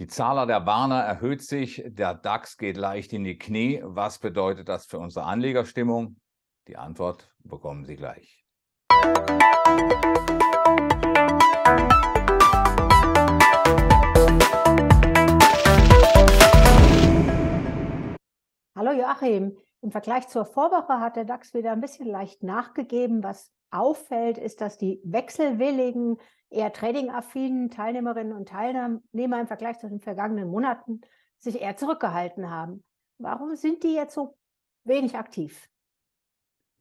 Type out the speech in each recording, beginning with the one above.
Die Zahl der Warner erhöht sich, der DAX geht leicht in die Knie. Was bedeutet das für unsere Anlegerstimmung? Die Antwort bekommen Sie gleich. Hallo Joachim, im Vergleich zur Vorwoche hat der DAX wieder ein bisschen leicht nachgegeben. Was auffällt, ist, dass die wechselwilligen, eher trading-affinen Teilnehmerinnen und Teilnehmer im Vergleich zu den vergangenen Monaten sich eher zurückgehalten haben. Warum sind die jetzt so wenig aktiv?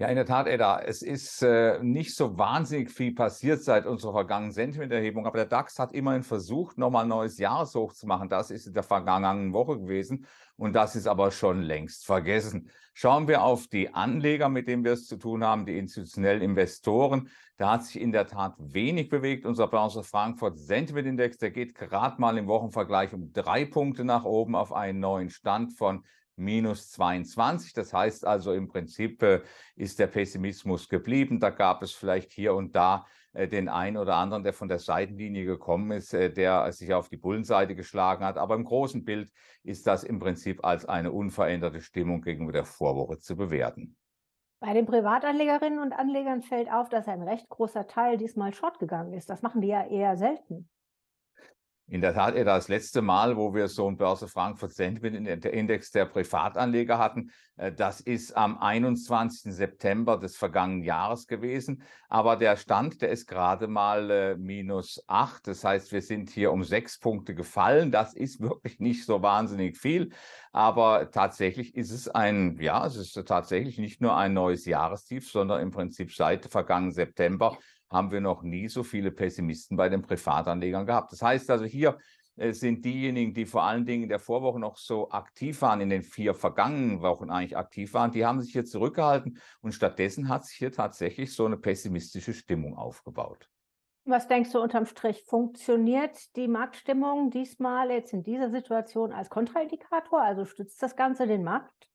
Ja, in der Tat, Edda, es ist äh, nicht so wahnsinnig viel passiert seit unserer vergangenen Sentimenterhebung, aber der DAX hat immerhin versucht, nochmal ein neues Jahreshoch zu machen. Das ist in der vergangenen Woche gewesen und das ist aber schon längst vergessen. Schauen wir auf die Anleger, mit denen wir es zu tun haben, die institutionellen Investoren. Da hat sich in der Tat wenig bewegt. Unser Börse Frankfurt Sentiment Index, der geht gerade mal im Wochenvergleich um drei Punkte nach oben auf einen neuen Stand von minus 22. Das heißt also im Prinzip äh, ist der Pessimismus geblieben. Da gab es vielleicht hier und da äh, den einen oder anderen, der von der Seitenlinie gekommen ist, äh, der sich auf die Bullenseite geschlagen hat. Aber im großen Bild ist das im Prinzip als eine unveränderte Stimmung gegenüber der Vorwoche zu bewerten. Bei den Privatanlegerinnen und Anlegern fällt auf, dass ein recht großer Teil diesmal short gegangen ist. Das machen die ja eher selten. In der Tat, das letzte Mal, wo wir so einen Börse Frankfurt Sentiment Index der Privatanleger hatten, äh, das ist am 21. September des vergangenen Jahres gewesen. Aber der Stand, der ist gerade mal äh, minus acht. Das heißt, wir sind hier um sechs Punkte gefallen. Das ist wirklich nicht so wahnsinnig viel. Aber tatsächlich ist es ein, ja, es ist tatsächlich nicht nur ein neues Jahrestief, sondern im Prinzip seit vergangenen September haben wir noch nie so viele Pessimisten bei den Privatanlegern gehabt. Das heißt also, hier äh, sind diejenigen, die vor allen Dingen in der Vorwoche noch so aktiv waren, in den vier vergangenen Wochen eigentlich aktiv waren, die haben sich hier zurückgehalten und stattdessen hat sich hier tatsächlich so eine pessimistische Stimmung aufgebaut. Was denkst du unterm Strich? Funktioniert die Marktstimmung diesmal jetzt in dieser Situation als Kontraindikator? Also stützt das Ganze den Markt?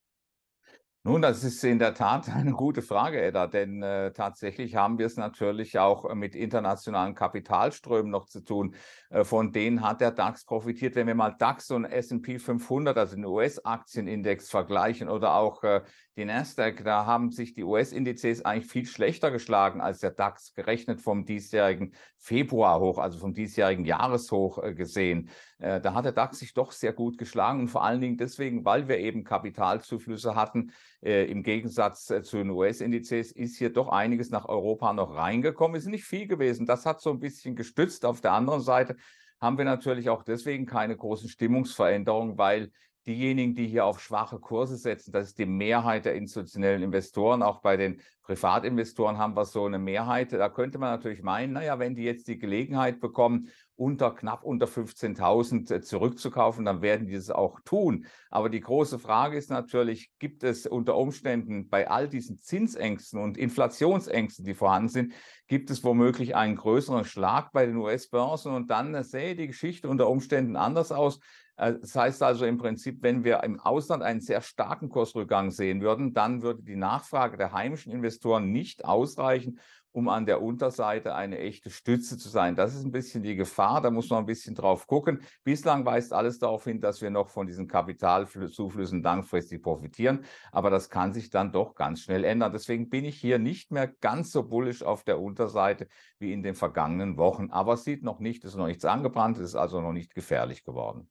Nun, das ist in der Tat eine gute Frage, Edda, denn äh, tatsächlich haben wir es natürlich auch mit internationalen Kapitalströmen noch zu tun. Äh, von denen hat der DAX profitiert. Wenn wir mal DAX und S&P 500, also den US-Aktienindex vergleichen oder auch äh, die Nasdaq, da haben sich die US-Indizes eigentlich viel schlechter geschlagen als der DAX, gerechnet vom diesjährigen Februarhoch, also vom diesjährigen Jahreshoch äh, gesehen. Äh, da hat der DAX sich doch sehr gut geschlagen und vor allen Dingen deswegen, weil wir eben Kapitalzuflüsse hatten. Äh, Im Gegensatz äh, zu den US-Indizes ist hier doch einiges nach Europa noch reingekommen. Ist nicht viel gewesen. Das hat so ein bisschen gestützt. Auf der anderen Seite haben wir natürlich auch deswegen keine großen Stimmungsveränderungen, weil diejenigen, die hier auf schwache Kurse setzen, das ist die Mehrheit der institutionellen Investoren. Auch bei den Privatinvestoren haben wir so eine Mehrheit. Da könnte man natürlich meinen, naja, wenn die jetzt die Gelegenheit bekommen, unter knapp unter 15.000 äh, zurückzukaufen, dann werden die das auch tun. Aber die große Frage ist natürlich, gibt es unter Umständen bei all diesen Zinsängsten und Inflationsängsten, die vorhanden sind, gibt es womöglich einen größeren Schlag bei den US-Börsen und dann äh, sähe die Geschichte unter Umständen anders aus. Äh, das heißt also im Prinzip, wenn wir im Ausland einen sehr starken Kursrückgang sehen würden, dann würde die Nachfrage der heimischen Investoren nicht ausreichen, um an der Unterseite eine echte Stütze zu sein. Das ist ein bisschen die Gefahr, da muss man ein bisschen drauf gucken. Bislang weist alles darauf hin, dass wir noch von diesen Kapitalzuflüssen langfristig profitieren, aber das kann sich dann doch ganz schnell ändern. Deswegen bin ich hier nicht mehr ganz so bullisch auf der Unterseite wie in den vergangenen Wochen, aber es sieht noch nicht, es ist noch nichts angebrannt, es ist also noch nicht gefährlich geworden.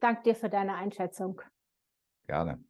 Danke dir für deine Einschätzung. Gerne.